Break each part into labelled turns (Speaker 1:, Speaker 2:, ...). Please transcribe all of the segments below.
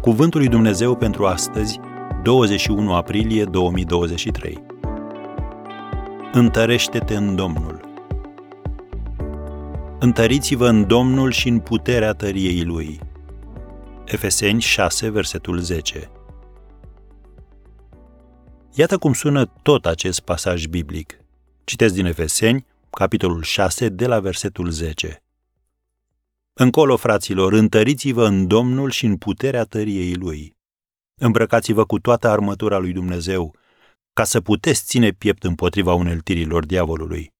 Speaker 1: Cuvântul lui Dumnezeu pentru astăzi, 21 aprilie 2023. Întărește-te în Domnul. Întăriți-vă în Domnul și în puterea tăriei Lui. Efeseni 6, versetul 10. Iată cum sună tot acest pasaj biblic. Citesc din Efeseni, capitolul 6, de la versetul 10. Încolo, fraților, întăriți-vă în Domnul și în puterea tăriei Lui. Îmbrăcați-vă cu toată armătura lui Dumnezeu, ca să puteți ține piept împotriva uneltirilor diavolului.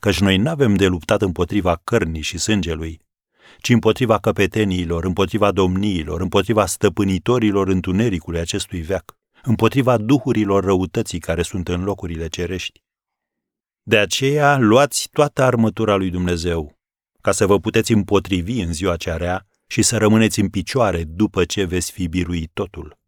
Speaker 1: Căci noi n-avem de luptat împotriva cărnii și sângelui, ci împotriva căpeteniilor, împotriva domniilor, împotriva stăpânitorilor întunericului acestui veac, împotriva duhurilor răutății care sunt în locurile cerești. De aceea, luați toată armătura lui Dumnezeu, ca să vă puteți împotrivi în ziua cea rea și să rămâneți în picioare după ce veți fi biruit totul.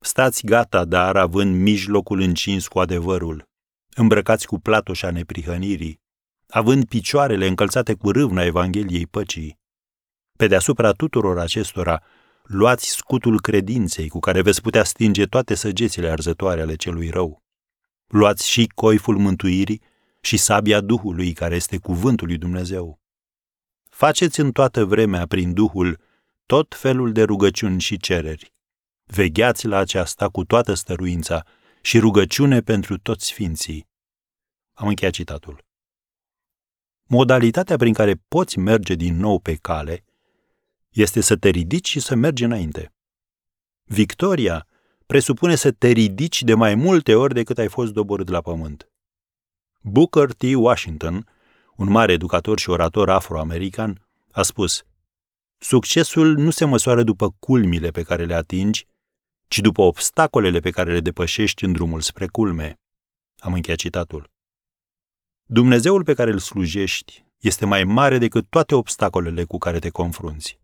Speaker 1: Stați gata, dar având mijlocul încins cu adevărul, îmbrăcați cu platoșa neprihănirii, având picioarele încălțate cu râvna Evangheliei păcii. Pe deasupra tuturor acestora, luați scutul credinței cu care veți putea stinge toate săgețile arzătoare ale celui rău. Luați și coiful mântuirii și sabia Duhului care este cuvântul lui Dumnezeu. Faceți în toată vremea prin Duhul tot felul de rugăciuni și cereri. Vegheați la aceasta cu toată stăruința și rugăciune pentru toți sfinții. Am încheiat citatul. Modalitatea prin care poți merge din nou pe cale este să te ridici și să mergi înainte. Victoria presupune să te ridici de mai multe ori decât ai fost doborât la pământ. Booker T. Washington, un mare educator și orator afroamerican, a spus Succesul nu se măsoară după culmile pe care le atingi, ci după obstacolele pe care le depășești în drumul spre culme. Am încheiat citatul. Dumnezeul pe care îl slujești este mai mare decât toate obstacolele cu care te confrunți.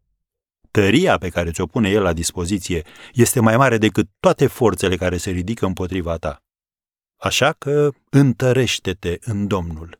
Speaker 1: Tăria pe care ți-o pune El la dispoziție este mai mare decât toate forțele care se ridică împotriva ta. Așa că întărește-te în Domnul.